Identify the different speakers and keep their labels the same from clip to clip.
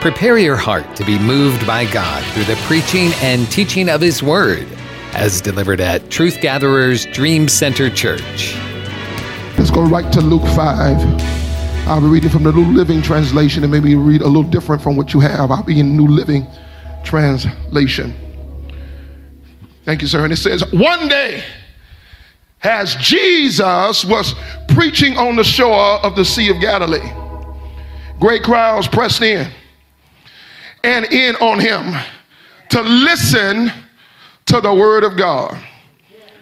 Speaker 1: Prepare your heart to be moved by God through the preaching and teaching of His Word, as delivered at Truth Gatherers Dream Center Church.
Speaker 2: Let's go right to Luke 5. I'll be reading from the New Living Translation and maybe read a little different from what you have. I'll be in New Living Translation. Thank you, sir. And it says, One day, as Jesus was preaching on the shore of the Sea of Galilee, great crowds pressed in and in on him to listen to the word of God.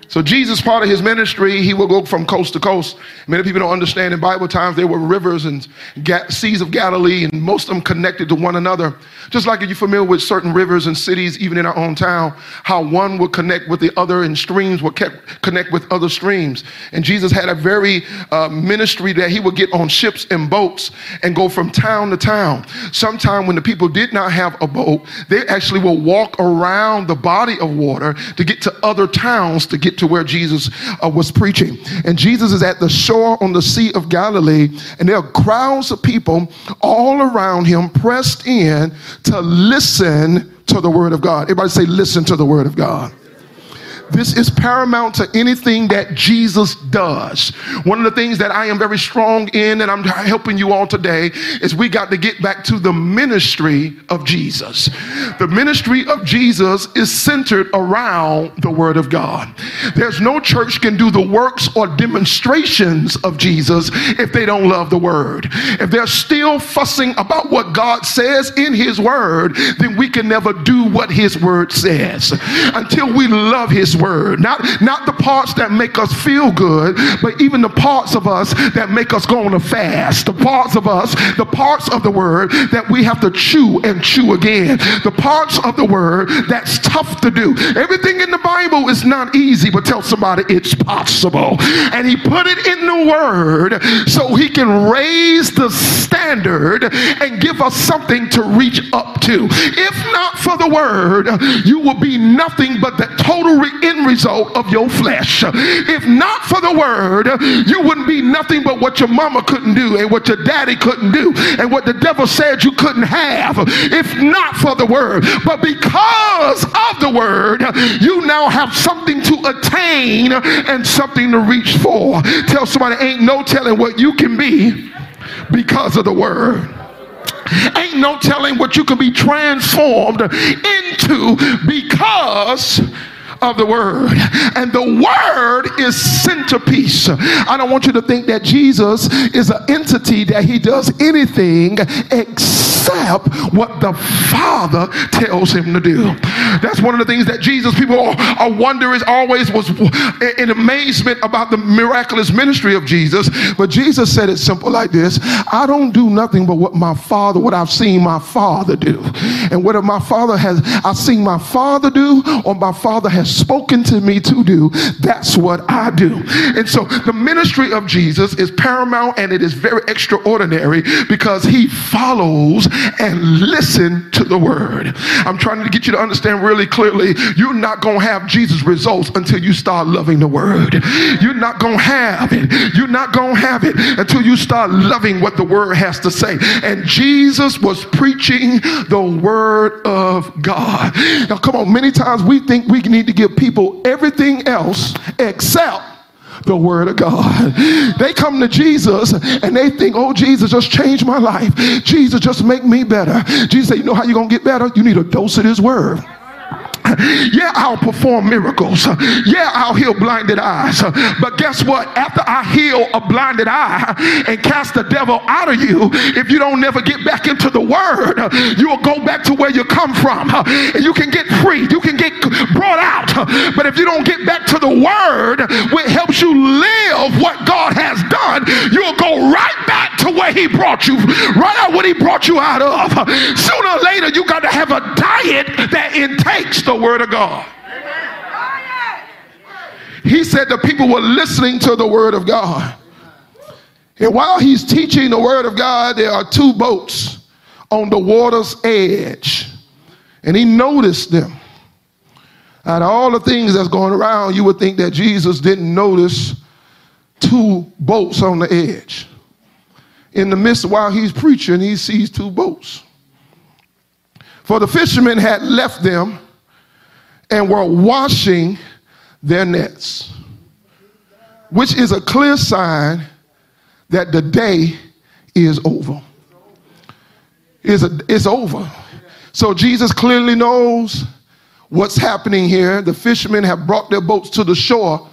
Speaker 2: So Jesus, part of his ministry, he will go from coast to coast. Many people don't understand in Bible times there were rivers and seas of Galilee, and most of them connected to one another. Just like if you're familiar with certain rivers and cities, even in our own town, how one would connect with the other, and streams would connect with other streams. And Jesus had a very uh, ministry that he would get on ships and boats and go from town to town. Sometime when the people did not have a boat, they actually will walk around the body of water to get to other towns to get to where Jesus uh, was preaching. And Jesus is at the shore on the Sea of Galilee, and there are crowds of people all around him pressed in to listen to the word of God. Everybody say, listen to the word of God. This is paramount to anything that Jesus does. One of the things that I am very strong in, and I'm helping you all today, is we got to get back to the ministry of Jesus. The ministry of Jesus is centered around the Word of God. There's no church can do the works or demonstrations of Jesus if they don't love the Word. If they're still fussing about what God says in His Word, then we can never do what His Word says until we love His word. Not, not the parts that make us feel good, but even the parts of us that make us go on a fast. The parts of us, the parts of the word that we have to chew and chew again. The parts of the word that's tough to do. Everything in the Bible is not easy, but tell somebody it's possible. And he put it in the word so he can raise the standard and give us something to reach up to. If not for the word, you will be nothing but the total end result of your flesh. If not for the word, you wouldn't be nothing but what your mama couldn't do and what your daddy couldn't do and what the devil said you couldn't have. If not for the word, but because of the word, you now have something to attain and something to reach for. Tell somebody, ain't no telling what you can be because of the word. Ain't no telling what you can be transformed into because of the word. And the word is centerpiece. I don't want you to think that Jesus is an entity that he does anything except what the Father tells him to do. That's one of the things that Jesus, people are, are wondering always was in amazement about the miraculous ministry of Jesus. But Jesus said it simple like this I don't do nothing but what my Father, what I've seen my Father do. And whether my Father has, I've seen my Father do or my Father has spoken to me to do, that's what I do. And so the ministry of Jesus is paramount and it is very extraordinary because he follows and listen to the word. I'm trying to get you to understand really clearly you're not going to have Jesus results until you start loving the word. You're not going to have it. You're not going to have it until you start loving what the word has to say. And Jesus was preaching the word of God. Now, come on, many times we think we need to give people everything else except the word of God. They come to Jesus and they think, oh, Jesus just changed my life. Jesus just make me better. Jesus said, you know how you're going to get better? You need a dose of his word. Yeah, I'll perform miracles. Yeah, I'll heal blinded eyes. But guess what? After I heal a blinded eye and cast the devil out of you, if you don't never get back into the word, you will go back to where you come from. And you can get free. You can get brought out. But if you don't get back to the word, which helps you live what God has done, you'll go right back to where he brought you, right out what he brought you out of. Sooner or later, you got to have a diet that intakes the word of God. He said the people were listening to the word of God. And while he's teaching the word of God, there are two boats on the water's edge. And he noticed them. Out of all the things that's going around, you would think that Jesus didn't notice two boats on the edge. In the midst, while he's preaching, he sees two boats. For the fishermen had left them and were washing their nets, which is a clear sign that the day is over. It's, a, it's over. So Jesus clearly knows what's happening here. The fishermen have brought their boats to the shore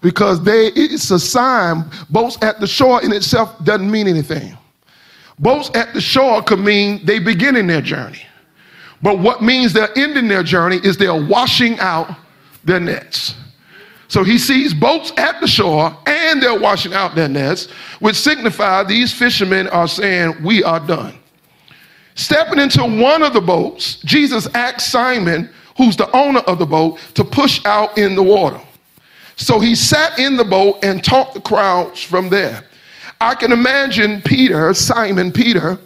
Speaker 2: because they it's a sign. Boats at the shore in itself doesn't mean anything. Boats at the shore could mean they beginning their journey. But what means they're ending their journey is they're washing out their nets. So he sees boats at the shore and they're washing out their nets, which signify these fishermen are saying, We are done. Stepping into one of the boats, Jesus asked Simon, who's the owner of the boat, to push out in the water. So he sat in the boat and taught the crowds from there. I can imagine Peter, Simon Peter,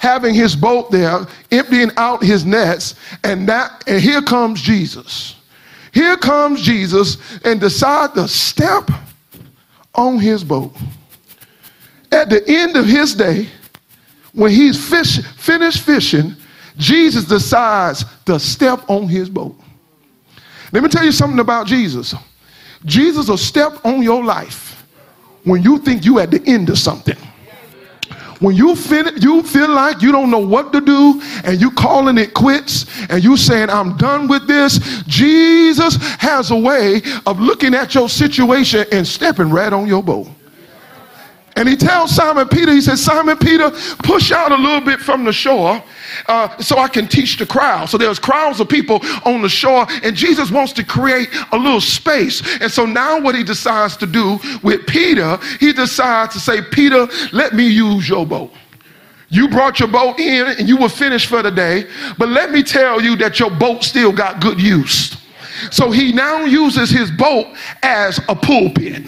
Speaker 2: having his boat there, emptying out his nets, and that and here comes Jesus. Here comes Jesus and decide to step on his boat. At the end of his day, when he's fish, finished fishing, Jesus decides to step on his boat. Let me tell you something about Jesus. Jesus will step on your life when you think you at the end of something. When you feel, you feel like you don't know what to do and you calling it quits and you saying, I'm done with this, Jesus has a way of looking at your situation and stepping right on your boat. And he tells Simon Peter, he says, Simon Peter, push out a little bit from the shore uh, so I can teach the crowd. So there's crowds of people on the shore, and Jesus wants to create a little space. And so now what he decides to do with Peter, he decides to say, Peter, let me use your boat. You brought your boat in and you were finished for the day, but let me tell you that your boat still got good use. So he now uses his boat as a pulpit.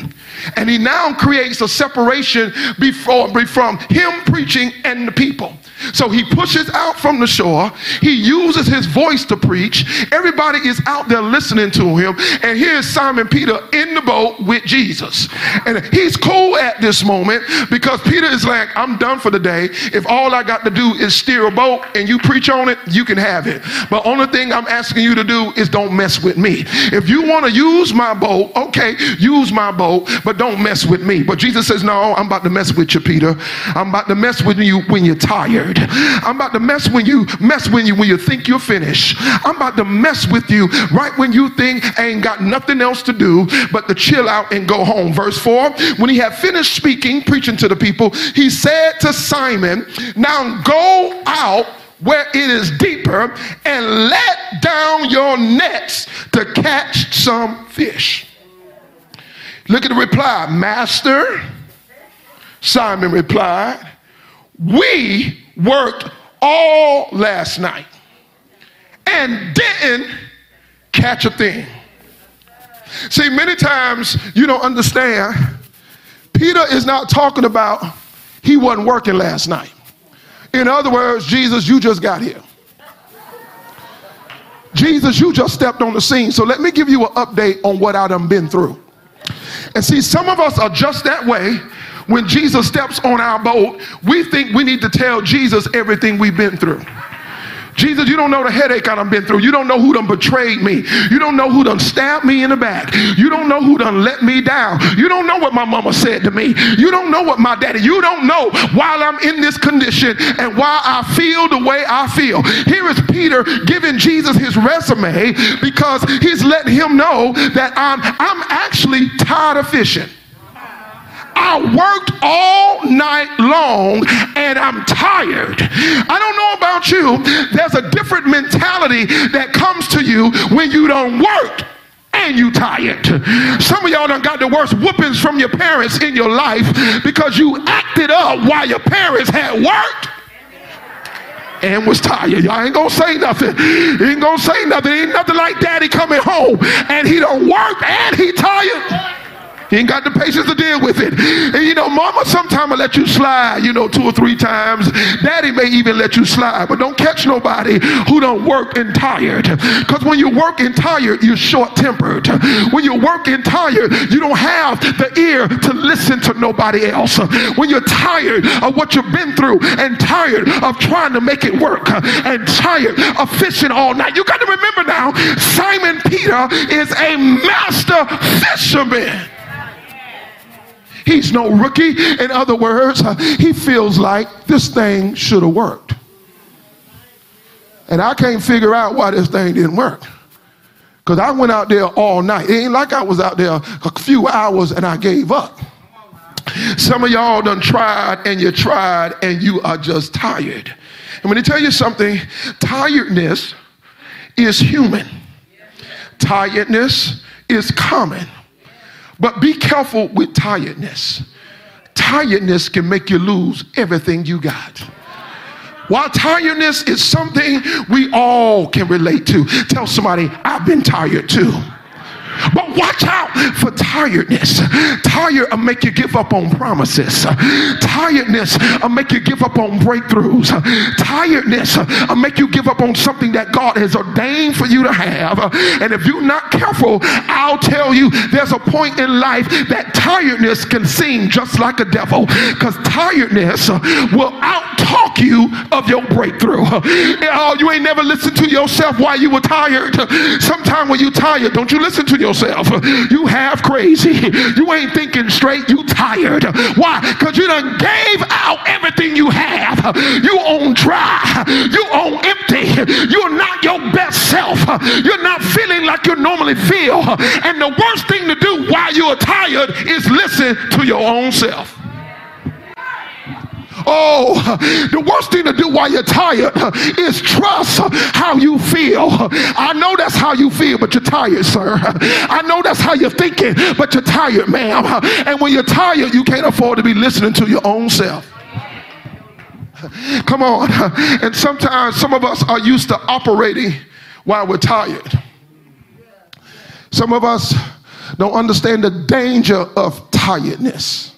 Speaker 2: And he now creates a separation before, from him preaching and the people. So he pushes out from the shore. He uses his voice to preach. Everybody is out there listening to him. And here's Simon Peter in the boat with Jesus. And he's cool at this moment because Peter is like, I'm done for the day. If all I got to do is steer a boat and you preach on it, you can have it. But only thing I'm asking you to do is don't mess with me. If you want to use my boat, okay, use my boat, but don't mess with me. But Jesus says, No, I'm about to mess with you, Peter. I'm about to mess with you when you're tired. I'm about to mess when you mess when you when you think you're finished. I'm about to mess with you right when you think I ain't got nothing else to do but to chill out and go home. Verse 4 When he had finished speaking, preaching to the people, he said to Simon, Now go out where it is deeper and let down your nets to catch some fish. Look at the reply, Master. Simon replied, We worked all last night and didn't catch a thing. See, many times you don't understand. Peter is not talking about he wasn't working last night. In other words, Jesus, you just got here. Jesus, you just stepped on the scene. So let me give you an update on what I done been through. And see, some of us are just that way when Jesus steps on our boat, we think we need to tell Jesus everything we've been through. Jesus, you don't know the headache I've been through. You don't know who done betrayed me. You don't know who done stabbed me in the back. You don't know who done let me down. You don't know what my mama said to me. You don't know what my daddy, you don't know while I'm in this condition and why I feel the way I feel. Here is Peter giving Jesus his resume because he's letting him know that I'm, I'm actually tired of fishing. I worked all night long and I'm tired. I don't know about you, there's a different mentality that comes to you when you don't work and you tired. Some of y'all done got the worst whoopings from your parents in your life because you acted up while your parents had worked and was tired. Y'all ain't gonna say nothing. Ain't gonna say nothing. Ain't nothing like daddy coming home and he don't work and he tired. Ain't got the patience to deal with it. And you know, mama sometimes will let you slide, you know, two or three times. Daddy may even let you slide, but don't catch nobody who don't work and tired. Because when you work and tired, you're short tempered. When you work working tired, you don't have the ear to listen to nobody else. When you're tired of what you've been through and tired of trying to make it work and tired of fishing all night, you got to remember now, Simon Peter is a master fisherman. He's no rookie. In other words, uh, he feels like this thing should have worked. And I can't figure out why this thing didn't work. Because I went out there all night. It ain't like I was out there a few hours and I gave up. Some of y'all done tried and you tried and you are just tired. And when I tell you something, tiredness is human. Tiredness is common. But be careful with tiredness. Tiredness can make you lose everything you got. While tiredness is something we all can relate to. Tell somebody, I've been tired too. But watch out for tiredness. Tired will make you give up on promises. Tiredness will make you give up on breakthroughs. Tiredness will make you give up on something that God has ordained for you to have. And if you're not careful, I'll tell you there's a point in life that tiredness can seem just like a devil because tiredness will outtalk you of your breakthrough. Oh, you ain't never listened to yourself while you were tired. Sometime when you're tired, don't you listen to yourself. You half crazy. You ain't thinking straight. You tired. Why? Because you done gave out everything you have. You on dry. You on empty. You're not your best self. You're not feeling like you normally feel. And the worst thing to do while you're tired is listen to your own self. Oh, the worst thing to do while you're tired is trust how you feel. I know that's how you feel, but you're tired, sir. I know that's how you're thinking, but you're tired, ma'am. And when you're tired, you can't afford to be listening to your own self. Come on. And sometimes some of us are used to operating while we're tired. Some of us don't understand the danger of tiredness.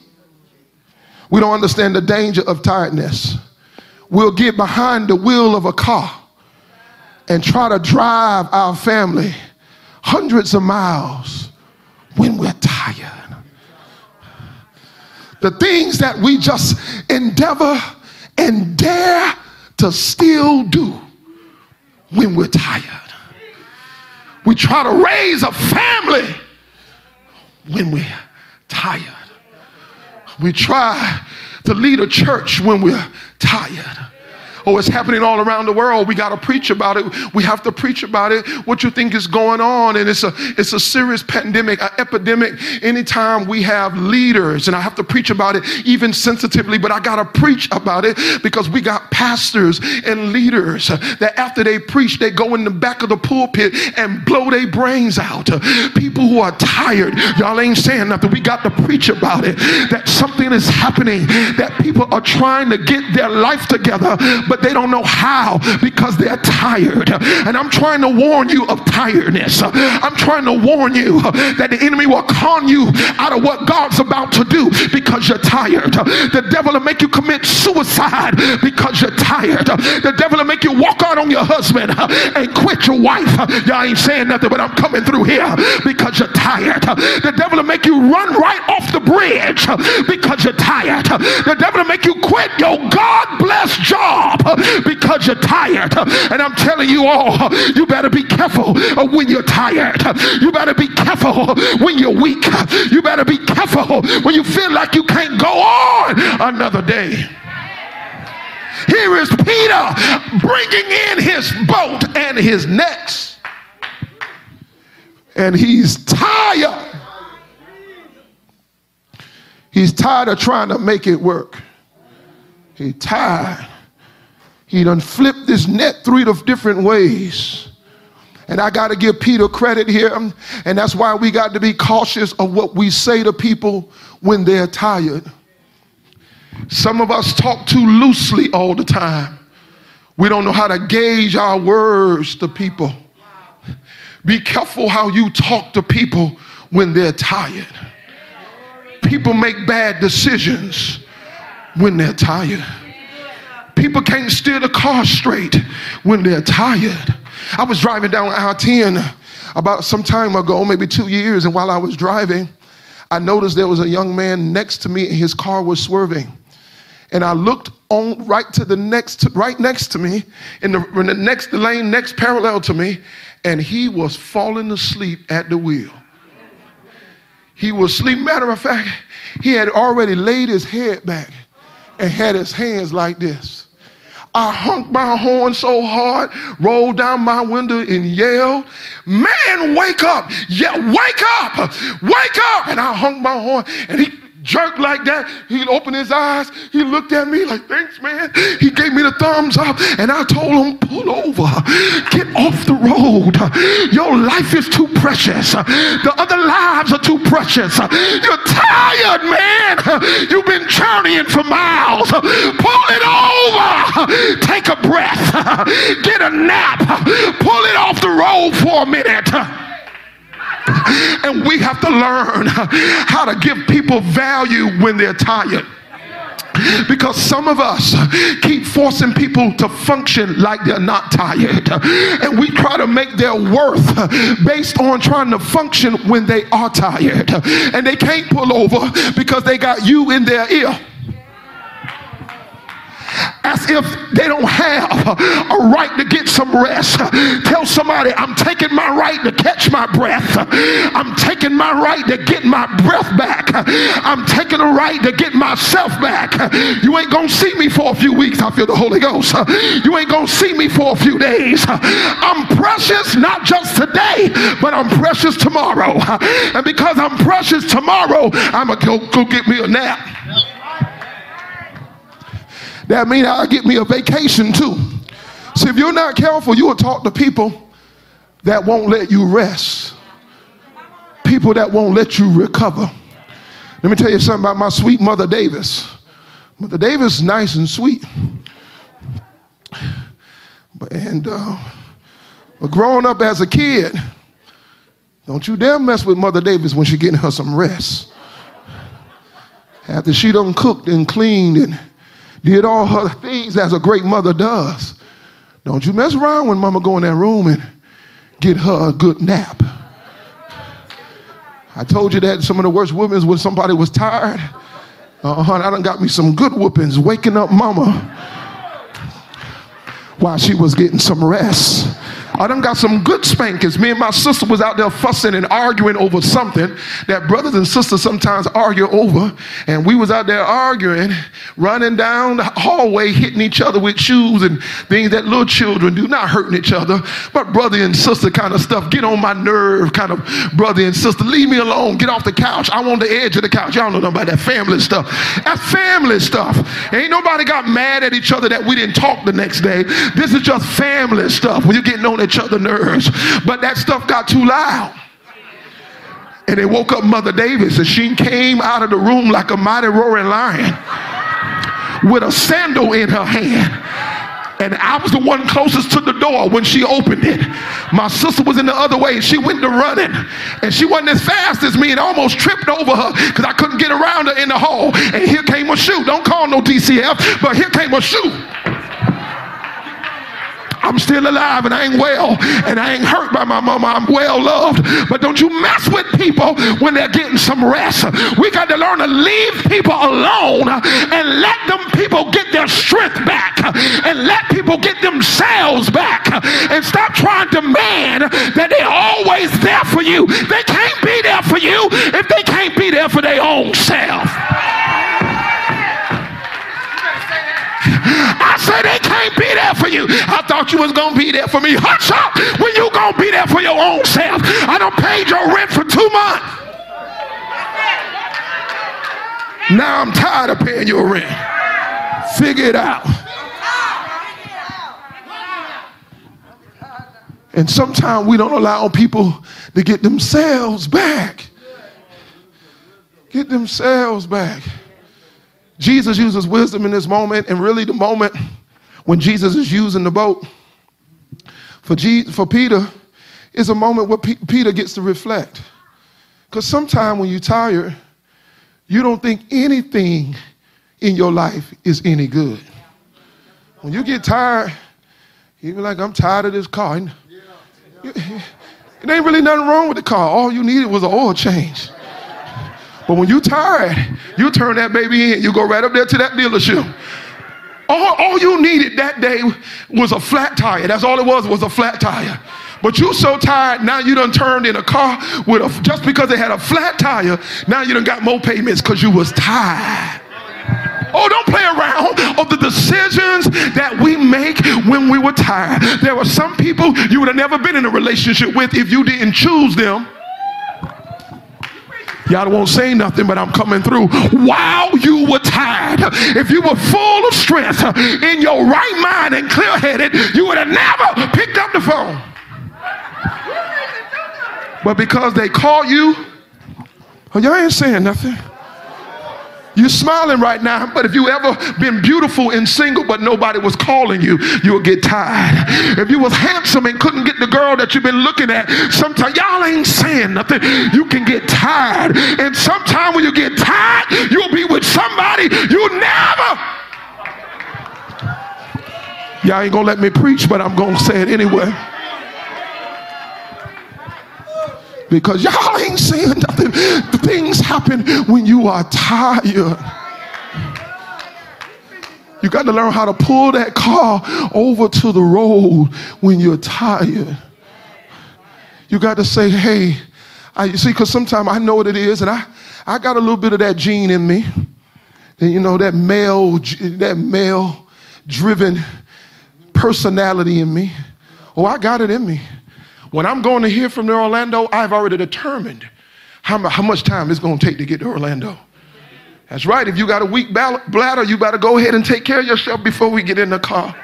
Speaker 2: We don't understand the danger of tiredness. We'll get behind the wheel of a car and try to drive our family hundreds of miles when we're tired. The things that we just endeavor and dare to still do when we're tired. We try to raise a family when we're tired. We try to lead a church when we're tired. Oh, it's happening all around the world. We got to preach about it. We have to preach about it. What you think is going on, and it's a it's a serious pandemic, an epidemic. Anytime we have leaders, and I have to preach about it even sensitively, but I got to preach about it because we got pastors and leaders that after they preach, they go in the back of the pulpit and blow their brains out. People who are tired, y'all ain't saying nothing. We got to preach about it. That something is happening. That people are trying to get their life together, but but they don't know how because they're tired. And I'm trying to warn you of tiredness. I'm trying to warn you that the enemy will con you out of what God's about to do because you're tired. The devil will make you commit suicide because you're tired. The devil will make you walk out on your husband and quit your wife. Y'all ain't saying nothing, but I'm coming through here because you're tired. The devil will make you run right off the bridge because you're tired. The devil will make you quit your God blessed job Uh, because you're tired. Uh, and I'm telling you all, uh, you better be careful when you're tired. You better be careful when you're weak. You better be careful when you feel like you can't go on another day. Here is Peter bringing in his boat and his nets. And he's tired. He's tired of trying to make it work. He's tired he done flipped this net three different ways. And I got to give Peter credit here. Um, and that's why we got to be cautious of what we say to people when they're tired. Some of us talk too loosely all the time. We don't know how to gauge our words to people. Be careful how you talk to people when they're tired. People make bad decisions when they're tired. People can't steer the car straight when they're tired. I was driving down I 10 about some time ago, maybe two years, and while I was driving, I noticed there was a young man next to me and his car was swerving. And I looked on right to the next, right next to me, in the, in the next lane, next parallel to me, and he was falling asleep at the wheel. He was asleep. Matter of fact, he had already laid his head back and had his hands like this. I honked my horn so hard, rolled down my window and yelled, Man, wake up! Yeah, wake up! Wake up! And I honked my horn and he jerked like that. He opened his eyes. He looked at me like, thanks, man. He gave me the thumbs up, and I told him, pull over. Get off the road. Your life is too precious. The other lives are too precious. You're tired, man. You've been journeying for miles. Pull it over. Take a breath. Get a nap. Pull it off the road for a minute. And we have to learn how to give people value when they're tired. Because some of us keep forcing people to function like they're not tired. And we try to make their worth based on trying to function when they are tired. And they can't pull over because they got you in their ear as if they don't have a right to get some rest. Tell somebody, I'm taking my right to catch my breath. I'm taking my right to get my breath back. I'm taking a right to get myself back. You ain't gonna see me for a few weeks. I feel the Holy Ghost. You ain't gonna see me for a few days. I'm precious not just today, but I'm precious tomorrow. And because I'm precious tomorrow, I'm gonna go, go get me a nap. That means I'll get me a vacation too. See, if you're not careful, you will talk to people that won't let you rest, people that won't let you recover. Let me tell you something about my sweet Mother Davis. Mother Davis, nice and sweet. And uh, but growing up as a kid, don't you dare mess with Mother Davis when she getting her some rest. After she done cooked and cleaned and did all her things as a great mother does. Don't you mess around when mama go in that room and get her a good nap. I told you that some of the worst whoopings when somebody was tired. Uh-huh, I done got me some good whoopings waking up mama while she was getting some rest. I done got some good spankings. Me and my sister was out there fussing and arguing over something that brothers and sisters sometimes argue over. And we was out there arguing, running down the hallway, hitting each other with shoes and things that little children do, not hurting each other, but brother and sister kind of stuff. Get on my nerve kind of brother and sister. Leave me alone. Get off the couch. I'm on the edge of the couch. Y'all know nothing about that family stuff. That's family stuff. Ain't nobody got mad at each other that we didn't talk the next day. This is just family stuff when you're getting on each other nerves. But that stuff got too loud. And they woke up Mother Davis, and she came out of the room like a mighty roaring lion with a sandal in her hand. And I was the one closest to the door when she opened it. My sister was in the other way. She went to running. And she wasn't as fast as me and I almost tripped over her because I couldn't get around her in the hall. And here came a shoe. Don't call no DCF, but here came a shoe. I'm still alive and I ain't well and I ain't hurt by my mama. I'm well loved. But don't you mess with people when they're getting some rest. We got to learn to leave people alone and let them people get their strength back and let people get themselves back and stop trying to demand that they're always there for you. They can't be there for you if they can't be there for their own self. I said they can't be there for you. I thought you was gonna be there for me. Hush up when you gonna be there for your own self. I don't paid your rent for two months. Now I'm tired of paying your rent. Figure it out. And sometimes we don't allow people to get themselves back. Get themselves back. Jesus uses wisdom in this moment, and really the moment when Jesus is using the boat for, for Peter is a moment where P- Peter gets to reflect. Because sometimes when you're tired, you don't think anything in your life is any good. When you get tired, you be like, I'm tired of this car. It ain't really nothing wrong with the car. All you needed was an oil change. But when you tired, you turn that baby in. You go right up there to that dealership. All, all you needed that day was a flat tire. That's all it was, was a flat tire. But you so tired, now you done turned in a car with a, just because it had a flat tire, now you done got more payments because you was tired. Oh, don't play around of the decisions that we make when we were tired. There were some people you would have never been in a relationship with if you didn't choose them. Y'all won't say nothing, but I'm coming through. While you were tired, if you were full of strength, in your right mind and clear headed, you would have never picked up the phone. But because they call you, oh, y'all ain't saying nothing. You're smiling right now, but if you ever been beautiful and single, but nobody was calling you, you'll get tired. If you was handsome and couldn't get the girl that you've been looking at, sometimes y'all ain't saying nothing. You can get tired. And sometime when you get tired, you'll be with somebody you never. Y'all ain't gonna let me preach, but I'm gonna say it anyway. Because y'all ain't saying nothing. Things happen when you are tired. You got to learn how to pull that car over to the road when you're tired. You got to say, hey, I see, because sometimes I know what it is, and I, I got a little bit of that gene in me. And you know, that male, that male driven personality in me. Oh, I got it in me. When I'm going to hear from Orlando, I've already determined how, how much time it's going to take to get to Orlando. That's right. If you got a weak bladder, you better go ahead and take care of yourself before we get in the car.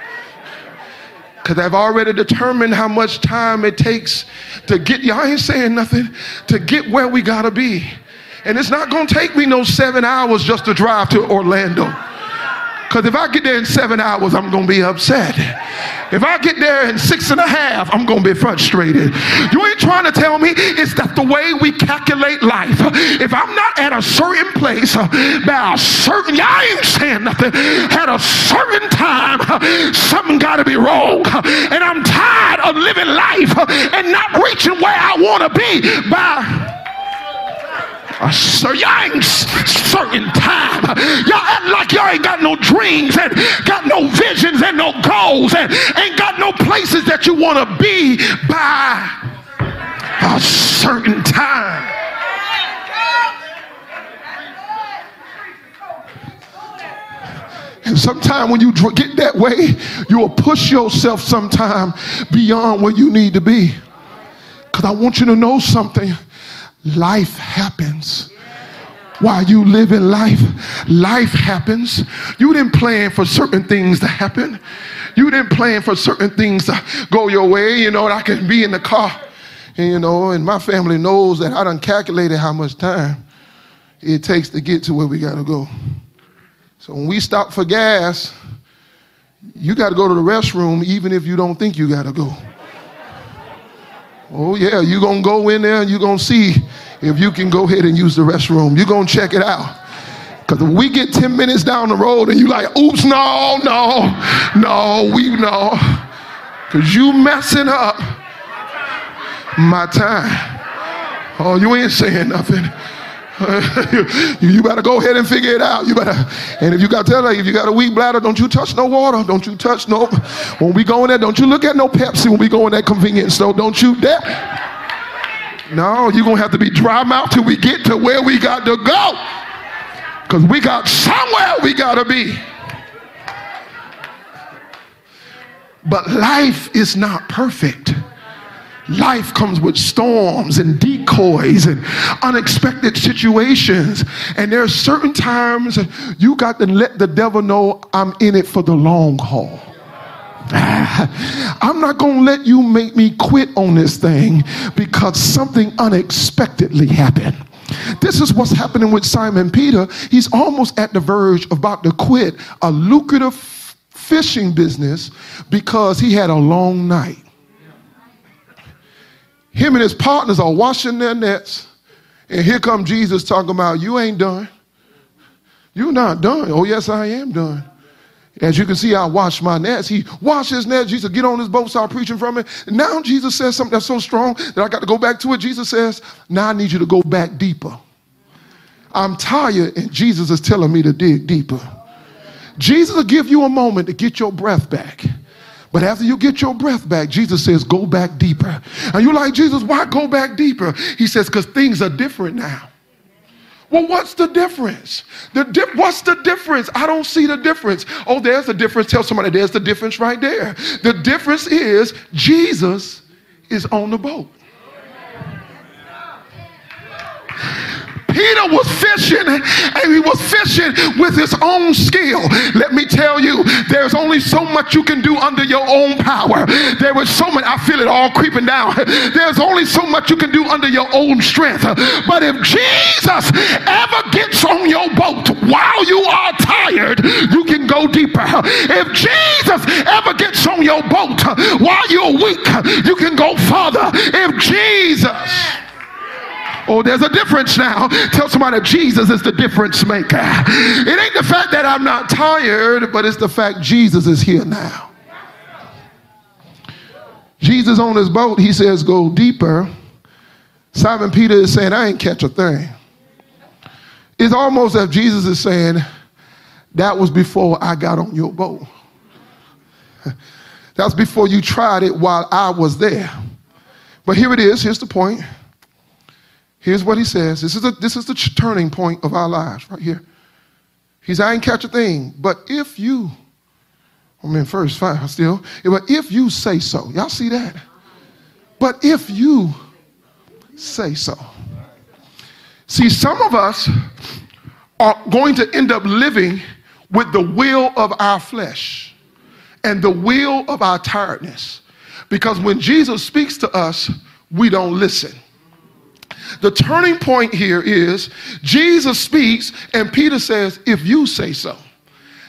Speaker 2: Because I've already determined how much time it takes to get, y'all ain't saying nothing, to get where we got to be. And it's not going to take me no seven hours just to drive to Orlando. Because if I get there in seven hours, I'm going to be upset. If I get there in six and a half, I'm going to be frustrated. You ain't trying to tell me it's that the way we calculate life. If I'm not at a certain place uh, by a certain, y'all ain't saying nothing, at a certain time, something got to be wrong. And I'm tired of living life and not reaching where I want to be by a certain, certain time. Y'all act like y'all ain't got no dreams and got no visions and no goals and ain't got no places that you want to be by a certain time. And sometimes when you get that way, you'll push yourself sometime beyond where you need to be. Because I want you to know something life happens. While you live in life life happens. You didn't plan for certain things to happen. You didn't plan for certain things to go your way. You know i can be in the car. And you know and my family knows that i done calculated how much time it takes to get to where we got to go. So when we stop for gas you got to go to the restroom even if you don't think you got to go Oh, yeah, you're going to go in there and you're going to see if you can go ahead and use the restroom. You're going to check it out. Because we get 10 minutes down the road and you like, oops, no, no, no, we know. Because you messing up my time. Oh, you ain't saying nothing. you better go ahead and figure it out. You better, and if you got tell her, if you got a weak bladder, don't you touch no water. Don't you touch no. When we go in there, don't you look at no Pepsi when we go in that convenience store. Don't you dare. No, you're gonna have to be dry mouth till we get to where we got to go. Because we got somewhere we gotta be. But life is not perfect. Life comes with storms and decoys and unexpected situations. And there are certain times you got to let the devil know I'm in it for the long haul. I'm not going to let you make me quit on this thing because something unexpectedly happened. This is what's happening with Simon Peter. He's almost at the verge of about to quit a lucrative fishing business because he had a long night. Him and his partners are washing their nets. And here come Jesus talking about, you ain't done. You're not done. Oh, yes, I am done. As you can see, I washed my nets. He washed his nets. Jesus, get on his boat, start preaching from it. Now Jesus says something that's so strong that I got to go back to it. Jesus says, Now I need you to go back deeper. I'm tired, and Jesus is telling me to dig deeper. Jesus will give you a moment to get your breath back. But after you get your breath back, Jesus says, Go back deeper. And you're like, Jesus, why go back deeper? He says, Because things are different now. Well, what's the difference? The di- what's the difference? I don't see the difference. Oh, there's the difference. Tell somebody there's the difference right there. The difference is Jesus is on the boat. Peter was fishing and he was fishing with his own skill. Let me tell you, there's only so much you can do under your own power. There was so much, I feel it all creeping down. There's only so much you can do under your own strength. But if Jesus ever gets on your boat while you are tired, you can go deeper. If Jesus ever gets on your boat while you're weak, you can go farther. If Jesus Oh, there's a difference now. Tell somebody Jesus is the difference maker. It ain't the fact that I'm not tired, but it's the fact Jesus is here now. Jesus on his boat, he says, Go deeper. Simon Peter is saying, I ain't catch a thing. It's almost as if Jesus is saying, That was before I got on your boat. That's before you tried it while I was there. But here it is. Here's the point. Here's what he says. This is, a, this is the turning point of our lives right here. He's, I ain't catch a thing, but if you, oh I mean, first five still, but if you say so, y'all see that? But if you say so. See, some of us are going to end up living with the will of our flesh and the will of our tiredness. Because when Jesus speaks to us, we don't listen. The turning point here is Jesus speaks and Peter says, if you say so.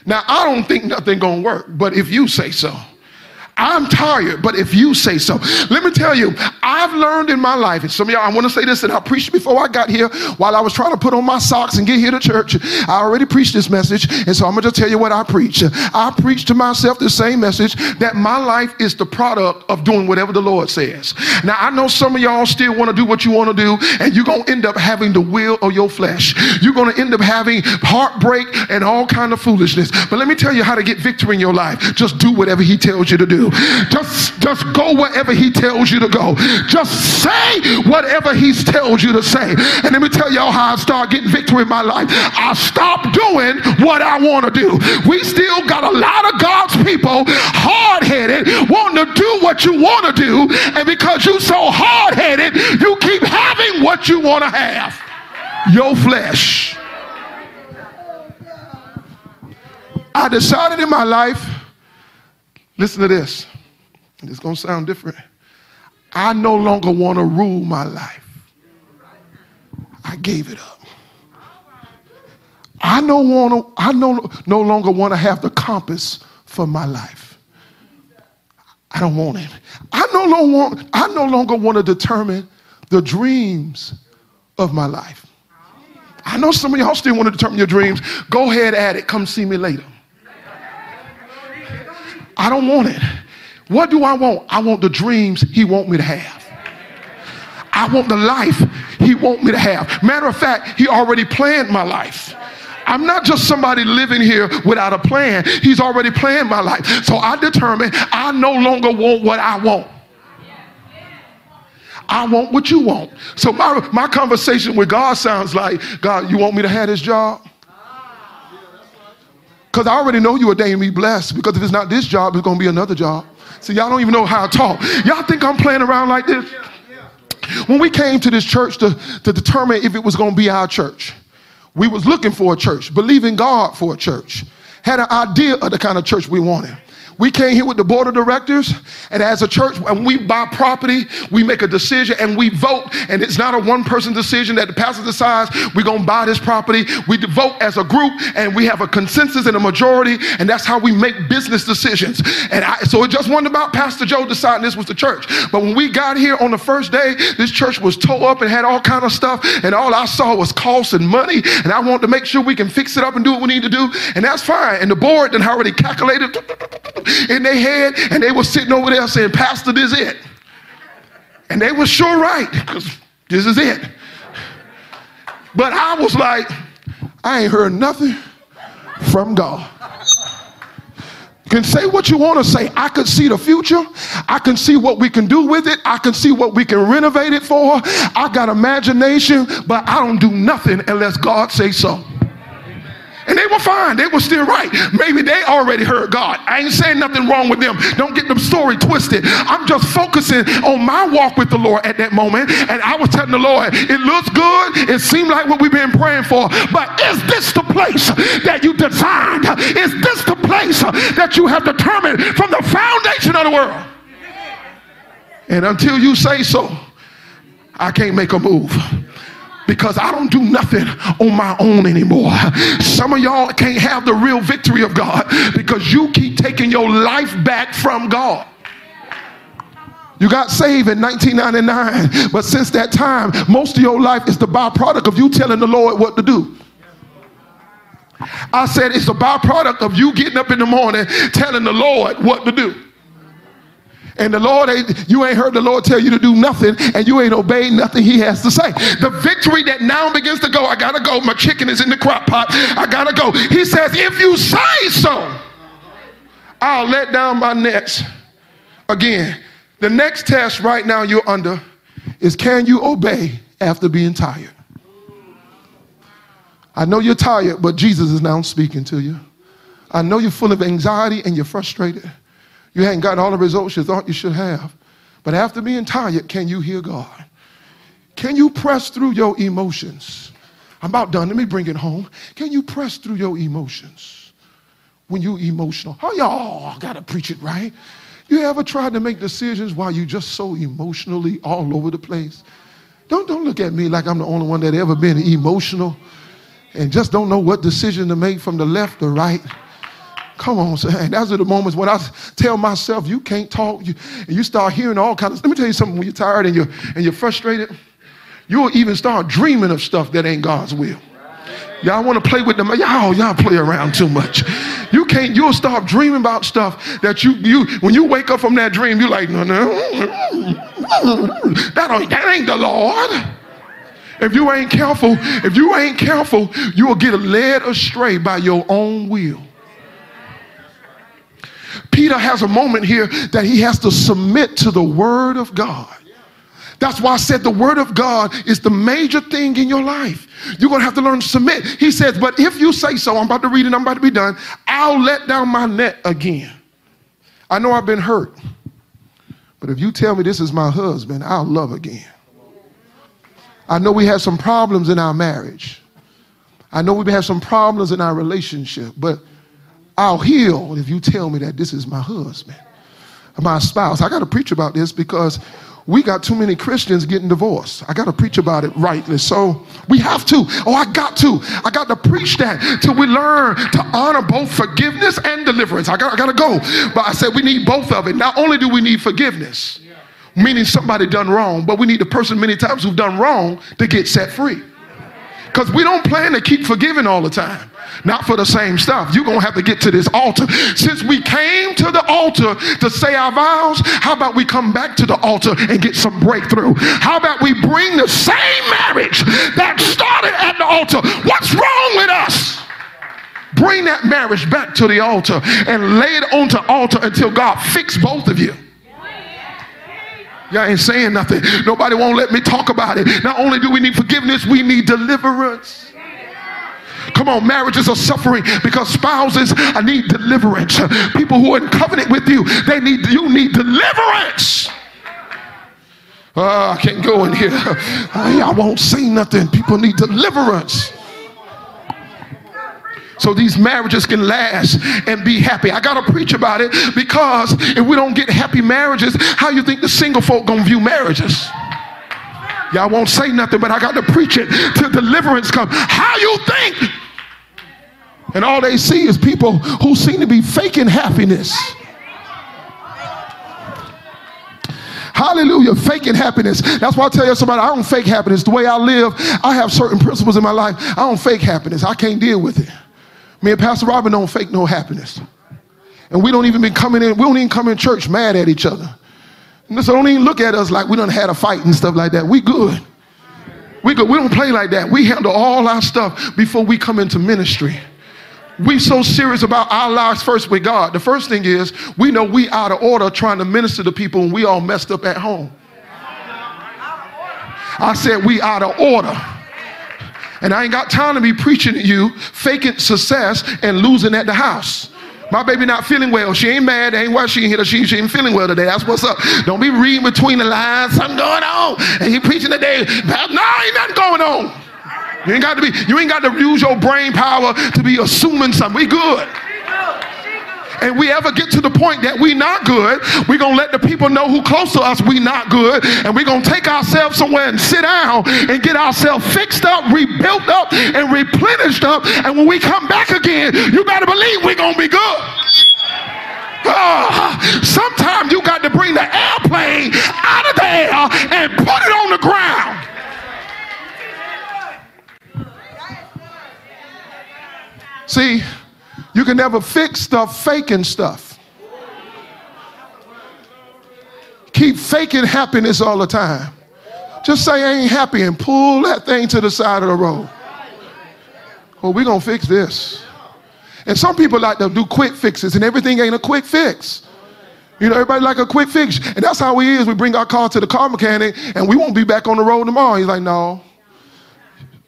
Speaker 2: Now, I don't think nothing gonna work, but if you say so. I'm tired, but if you say so. Let me tell you, I've learned in my life, and some of y'all, I want to say this, and I preached before I got here while I was trying to put on my socks and get here to church. I already preached this message, and so I'm going to tell you what I preach. I preach to myself the same message that my life is the product of doing whatever the Lord says. Now, I know some of y'all still want to do what you want to do, and you're going to end up having the will of your flesh. You're going to end up having heartbreak and all kind of foolishness. But let me tell you how to get victory in your life. Just do whatever he tells you to do. Just, just go wherever he tells you to go. Just say whatever he tells you to say. And let me tell y'all how I start getting victory in my life. I stop doing what I want to do. We still got a lot of God's people hard-headed, wanting to do what you want to do. And because you're so hard-headed, you keep having what you want to have. Your flesh. I decided in my life Listen to this. It's going to sound different. I no longer want to rule my life. I gave it up. I no, want to, I no, no longer want to have the compass for my life. I don't want it. I no, longer want, I no longer want to determine the dreams of my life. I know some of y'all still want to determine your dreams. Go ahead at it. Come see me later. I don't want it. What do I want? I want the dreams he want me to have. I want the life he want me to have. Matter of fact, he already planned my life. I'm not just somebody living here without a plan. He's already planned my life. So I determined I no longer want what I want. I want what you want. So my, my conversation with God sounds like, God, you want me to have this job? Because I already know you ordained me blessed. Because if it's not this job, it's going to be another job. So y'all don't even know how I talk. Y'all think I'm playing around like this? When we came to this church to, to determine if it was going to be our church, we was looking for a church, believing God for a church, had an idea of the kind of church we wanted. We came here with the board of directors, and as a church, when we buy property, we make a decision and we vote. And it's not a one person decision that the pastor decides we're going to buy this property. We vote as a group, and we have a consensus and a majority, and that's how we make business decisions. And I, so it just wasn't about Pastor Joe deciding this was the church. But when we got here on the first day, this church was tore up and had all kind of stuff, and all I saw was costs and money. And I wanted to make sure we can fix it up and do what we need to do, and that's fine. And the board then already calculated in their head, and they were sitting over there saying, Pastor, this is it. And they were sure right, because this is it. But I was like, I ain't heard nothing from God. You can say what you want to say. I can see the future. I can see what we can do with it. I can see what we can renovate it for. I got imagination, but I don't do nothing unless God say so. And they were fine. They were still right. Maybe they already heard God. I ain't saying nothing wrong with them. Don't get them story twisted. I'm just focusing on my walk with the Lord at that moment. And I was telling the Lord, it looks good. It seemed like what we've been praying for. But is this the place that you designed? Is this the place that you have determined from the foundation of the world? And until you say so, I can't make a move because I don't do nothing on my own anymore. Some of y'all can't have the real victory of God because you keep taking your life back from God. You got saved in 1999, but since that time, most of your life is the byproduct of you telling the Lord what to do. I said it's a byproduct of you getting up in the morning telling the Lord what to do. And the Lord ain't, you ain't heard the Lord tell you to do nothing, and you ain't obeyed nothing He has to say. The victory that now begins to go, I gotta go. My chicken is in the crock pot. I gotta go. He says, if you say so, I'll let down my nets. Again, the next test right now you're under is can you obey after being tired? I know you're tired, but Jesus is now speaking to you. I know you're full of anxiety and you're frustrated. You hadn't gotten all the results you thought you should have. But after being tired, can you hear God? Can you press through your emotions? I'm about done. Let me bring it home. Can you press through your emotions when you're emotional? Oh, y'all got to preach it right. You ever tried to make decisions while you're just so emotionally all over the place? Don't, don't look at me like I'm the only one that ever been emotional and just don't know what decision to make from the left or right. Come on, and those are the moments when I tell myself, you can't talk, you, and you start hearing all kinds of, let me tell you something, when you're tired and you're, and you're frustrated, you'll even start dreaming of stuff that ain't God's will. Y'all want to play with them. Y'all, y'all play around too much. You can't, you'll start dreaming about stuff that you, you, when you wake up from that dream, you're like, no, no, that ain't, that ain't the Lord. If you ain't careful, if you ain't careful, you will get led astray by your own will. Peter has a moment here that he has to submit to the word of God. That's why I said the word of God is the major thing in your life. You're going to have to learn to submit. He says, But if you say so, I'm about to read it, I'm about to be done, I'll let down my net again. I know I've been hurt, but if you tell me this is my husband, I'll love again. I know we have some problems in our marriage. I know we have some problems in our relationship, but I'll heal if you tell me that this is my husband, my spouse. I got to preach about this because we got too many Christians getting divorced. I got to preach about it rightly. So we have to. Oh, I got to. I got to preach that till we learn to honor both forgiveness and deliverance. I got, I got to go. But I said we need both of it. Not only do we need forgiveness, meaning somebody done wrong, but we need the person many times who've done wrong to get set free. Because we don't plan to keep forgiving all the time not for the same stuff. You're going to have to get to this altar. Since we came to the altar to say our vows, how about we come back to the altar and get some breakthrough? How about we bring the same marriage that started at the altar? What's wrong with us? Bring that marriage back to the altar and lay it onto altar until God fix both of you. Y'all ain't saying nothing. Nobody won't let me talk about it. Not only do we need forgiveness, we need deliverance. Come on, marriages are suffering because spouses need deliverance. People who are in covenant with you, they need you need deliverance. Uh, I can't go in here. I won't say nothing. People need deliverance. So these marriages can last and be happy. I got to preach about it because if we don't get happy marriages, how you think the single folk to view marriages? Y'all won't say nothing, but I got to preach it till deliverance comes. How you think? And all they see is people who seem to be faking happiness. Hallelujah. Faking happiness. That's why I tell you somebody, I don't fake happiness. The way I live, I have certain principles in my life. I don't fake happiness. I can't deal with it. Me and Pastor Robin don't fake no happiness. And we don't even be coming in, we don't even come in church mad at each other. And so don't even look at us like we done had a fight and stuff like that. We good. We good. We don't play like that. We handle all our stuff before we come into ministry we so serious about our lives first with God. The first thing is we know we out of order trying to minister to people and we all messed up at home. I said we out of order. And I ain't got time to be preaching to you, faking success and losing at the house. My baby not feeling well. She ain't mad. Ain't why she ain't here. She, she ain't feeling well today. That's what's up. Don't be reading between the lines. Something going on. And he preaching today. No, ain't nothing going on. You ain't got to be, you ain't got to use your brain power to be assuming something. We good. And we ever get to the point that we not good, we gonna let the people know who close to us we not good, and we gonna take ourselves somewhere and sit down and get ourselves fixed up, rebuilt up, and replenished up. And when we come back again, you better believe we gonna be good. Uh, sometimes you got to bring the airplane out of the air and put it on the ground. See, you can never fix stuff faking stuff. Keep faking happiness all the time. Just say I ain't happy and pull that thing to the side of the road. Oh, well, we're going to fix this. And some people like to do quick fixes, and everything ain't a quick fix. You know, everybody like a quick fix. And that's how we is. We bring our car to the car mechanic, and we won't be back on the road tomorrow. He's like, no,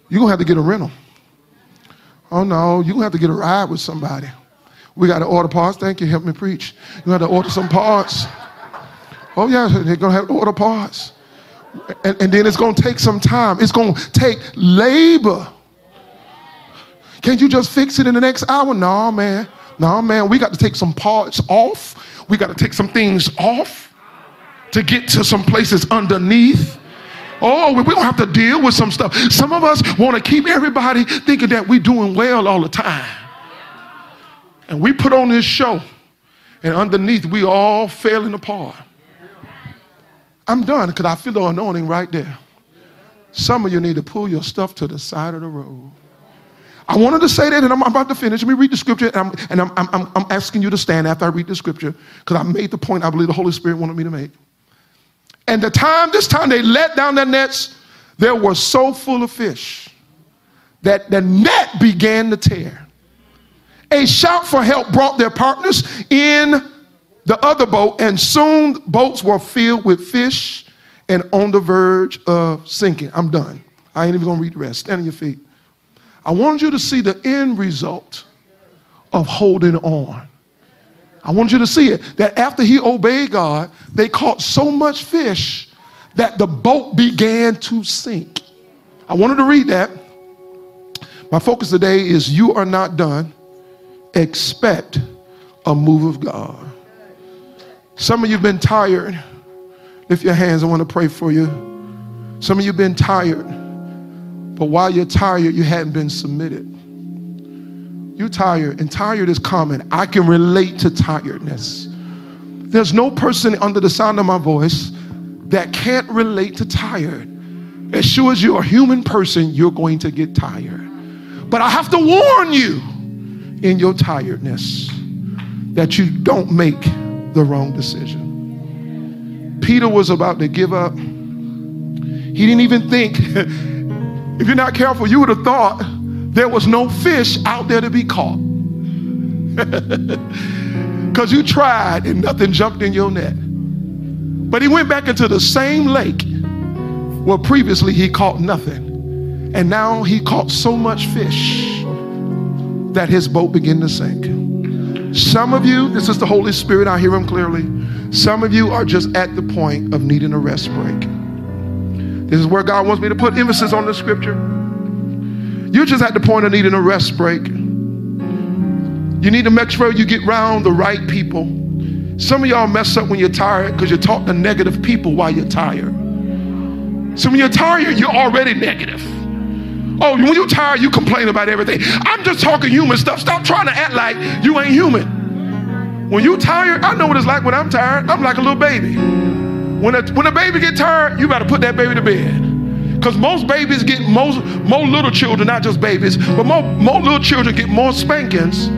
Speaker 2: you're going to have to get a rental. Oh no, You gonna have to get a ride with somebody. We got to order parts. Thank you. Help me preach. You got to order some parts. Oh yeah, they're gonna have to order parts. And, and then it's gonna take some time. It's gonna take labor. Can't you just fix it in the next hour? No, man. No, man. We got to take some parts off. We got to take some things off to get to some places underneath. Oh, we're going to have to deal with some stuff. Some of us want to keep everybody thinking that we're doing well all the time. And we put on this show, and underneath, we all falling apart. I'm done because I feel the anointing right there. Some of you need to pull your stuff to the side of the road. I wanted to say that, and I'm about to finish. Let me read the scripture, and I'm, and I'm, I'm, I'm asking you to stand after I read the scripture because I made the point I believe the Holy Spirit wanted me to make. And the time, this time they let down their nets, they were so full of fish that the net began to tear. A shout for help brought their partners in the other boat, and soon boats were filled with fish and on the verge of sinking. I'm done. I ain't even gonna read the rest. Stand on your feet. I want you to see the end result of holding on. I want you to see it that after he obeyed God, they caught so much fish that the boat began to sink. I wanted to read that. My focus today is you are not done. Expect a move of God. Some of you have been tired. Lift your hands. I want to pray for you. Some of you have been tired, but while you're tired, you hadn't been submitted. You're tired, and tired is common. I can relate to tiredness. There's no person under the sound of my voice that can't relate to tired. As sure as you're a human person, you're going to get tired. But I have to warn you in your tiredness that you don't make the wrong decision. Peter was about to give up. He didn't even think, if you're not careful, you would have thought there was no fish out there to be caught. Because you tried and nothing jumped in your net. But he went back into the same lake where previously he caught nothing. And now he caught so much fish that his boat began to sink. Some of you, this is the Holy Spirit, I hear him clearly. Some of you are just at the point of needing a rest break. This is where God wants me to put emphasis on the scripture. You're just at the point of needing a rest break. You need to make sure you get around the right people. Some of y'all mess up when you're tired because you talk to negative people while you're tired. So when you're tired, you're already negative. Oh, when you're tired, you complain about everything. I'm just talking human stuff. Stop trying to act like you ain't human. When you're tired, I know what it's like when I'm tired. I'm like a little baby. When a, when a baby get tired, you better put that baby to bed. Because most babies get most more little children, not just babies, but more, more little children get more spankings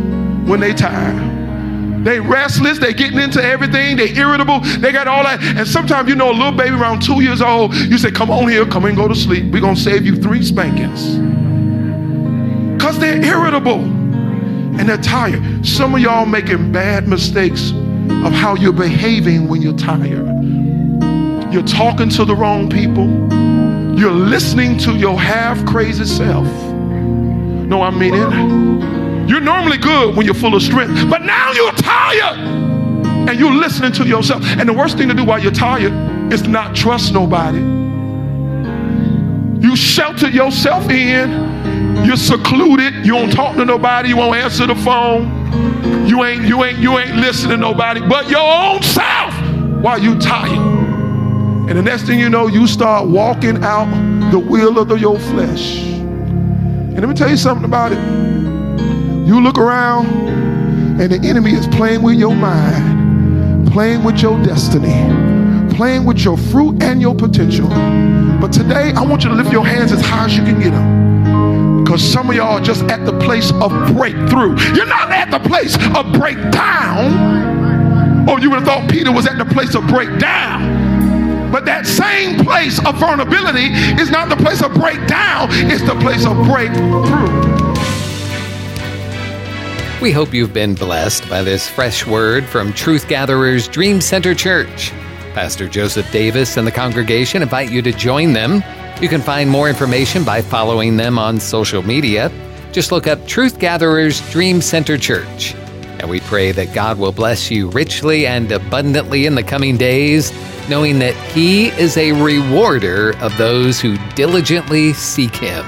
Speaker 2: when they tired. They restless, they getting into everything, they irritable, they got all that. And sometimes you know a little baby around two years old, you say, come on here, come and go to sleep. We're gonna save you three spankings. Because they're irritable and they're tired. Some of y'all making bad mistakes of how you're behaving when you're tired. You're talking to the wrong people. You're listening to your half crazy self. No, I mean it. You're normally good when you're full of strength, but now you're tired and you're listening to yourself. And the worst thing to do while you're tired is not trust nobody. You shelter yourself in. You're secluded. You don't talk to nobody. You won't answer the phone. You ain't you ain't you ain't listening to nobody but your own self while you tired. And the next thing you know, you start walking out the will of the, your flesh. And let me tell you something about it. You look around and the enemy is playing with your mind, playing with your destiny, playing with your fruit and your potential. But today, I want you to lift your hands as high as you can get them. Because some of y'all are just at the place of breakthrough. You're not at the place of breakdown. Oh, you would have thought Peter was at the place of breakdown. But that same place of vulnerability is not the place of breakdown, it's the place of breakthrough.
Speaker 1: We hope you've been blessed by this fresh word from Truth Gatherers Dream Center Church. Pastor Joseph Davis and the congregation invite you to join them. You can find more information by following them on social media. Just look up Truth Gatherers Dream Center Church. And we pray that God will bless you richly and abundantly in the coming days, knowing that He is a rewarder of those who diligently seek Him.